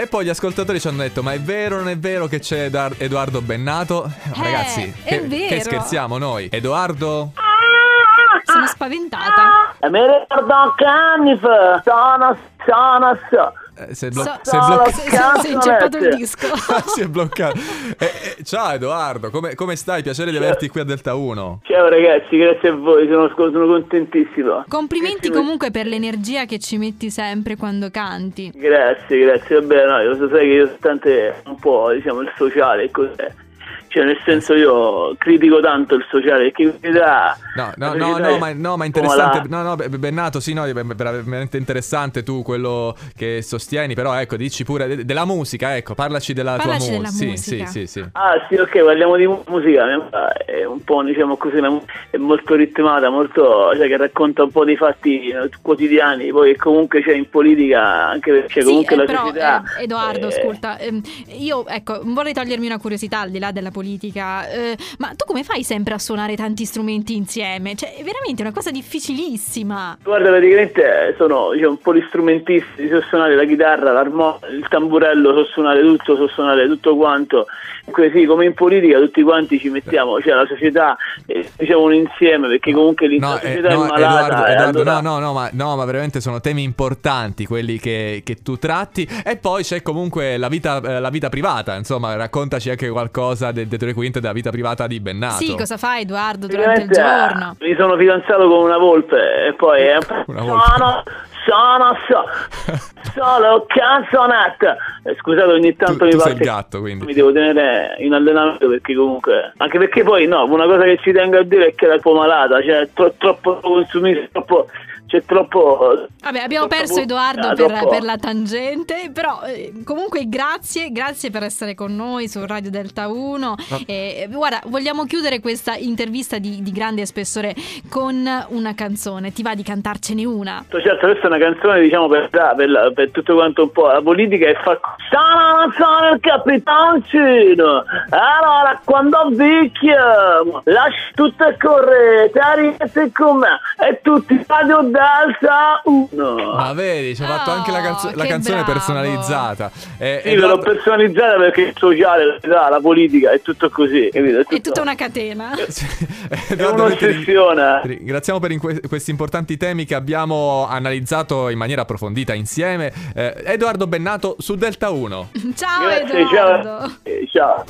E poi gli ascoltatori ci hanno detto: Ma è vero o non è vero che c'è Edar- Edoardo Bennato? Eh, Ragazzi, è che, vero. che scherziamo noi? Edoardo? Sono spaventata. E mi ricordo che anni fa, sono, sono, so. Eh, si è, blo- So- si è no, bloccato. Si è inceppato il Cazzolette. disco. si è bloccato. Eh, eh, ciao Edoardo, come, come stai? Piacere di averti qui a Delta 1. Ciao ragazzi, grazie a voi, sono, sono contentissimo. Complimenti comunque per l'energia che ci metti sempre quando canti. Grazie, grazie. Vabbè, no, io so sai che io tante un po', diciamo, il sociale e cos'è. Cioè, nel senso io critico tanto il sociale perché mi dà... No, no, no, no, ma, no, ma interessante. No, no, be- Bennato, sì, no, è veramente interessante tu quello che sostieni. Però, ecco, dici pure de- della musica, ecco, parlaci della Parlaci tua della musica. musica. Sì, sì, sì, sì. Ah sì, ok, parliamo di mu- musica, è un po' diciamo così, è molto ritmata, molto, cioè che racconta un po' dei fatti eh, quotidiani, poi comunque c'è in politica, anche perché Sì, comunque eh, la però società... eh, Edoardo, eh, ascolta, ehm, io ecco, vorrei togliermi una curiosità al di là della politica, eh, ma tu come fai sempre a suonare tanti strumenti insieme? Cioè, è veramente una cosa difficilissima. Guarda, praticamente sono diciamo, un po' gli strumentisti, so suonare la chitarra, l'armonica, il tamburello, so suonare tutto, so suonare tutto quanto. Comunque sì, come in politica tutti quanti ci mettiamo, cioè la società eh, diciamo un insieme, perché comunque l'in- No, la eh, società no, è malata. Edoardo, e Edoardo, allora- no, no, no, ma, no, ma veramente sono temi importanti quelli che, che tu tratti. E poi c'è comunque la vita, eh, la vita privata, insomma, raccontaci anche qualcosa del dietro le quinte della vita privata di Bennato. Sì, cosa fai Edoardo durante il giorno? Mi sono fidanzato con una volpe e poi è Una volpe. sono, sono, so, solo canzonette. Eh, Scusate, ogni Tu, tanto tu mi sei il parte- gatto, quindi. Mi devo tenere in allenamento perché comunque. Anche perché poi no, una cosa che ci tengo a dire è che è un po' malata, cioè tro- troppo consumismo, troppo. C'è troppo. Vabbè, abbiamo troppo perso Edoardo ah, per, per la tangente, però eh, comunque grazie, grazie per essere con noi su Radio Delta 1. E, guarda, vogliamo chiudere questa intervista di, di grande spessore con una canzone. Ti va di cantarcene una? Certo, questa è una canzone, diciamo, per, per, per tutto quanto un po' la politica e fa. Sono, sono il capitancino. Allora, quando vicchiamo, lasci tutto e correte, arrivate con me e tutti radio d'alza uno. Ma vedi, ci ha fatto Oh, anche la, canzo- la canzone bravo. personalizzata. Eh, Sì, ve l'ho personalizzata perché il sociale, la, la politica è tutto così, capito? È, È tutto- tutta una catena. È un'ossessione. ringraziamo per in que- questi importanti temi che abbiamo analizzato in maniera approfondita insieme. Eh, Edoardo Bennato su Delta 1. Ciao Grazie, Edoardo. ciao. Eh, ciao.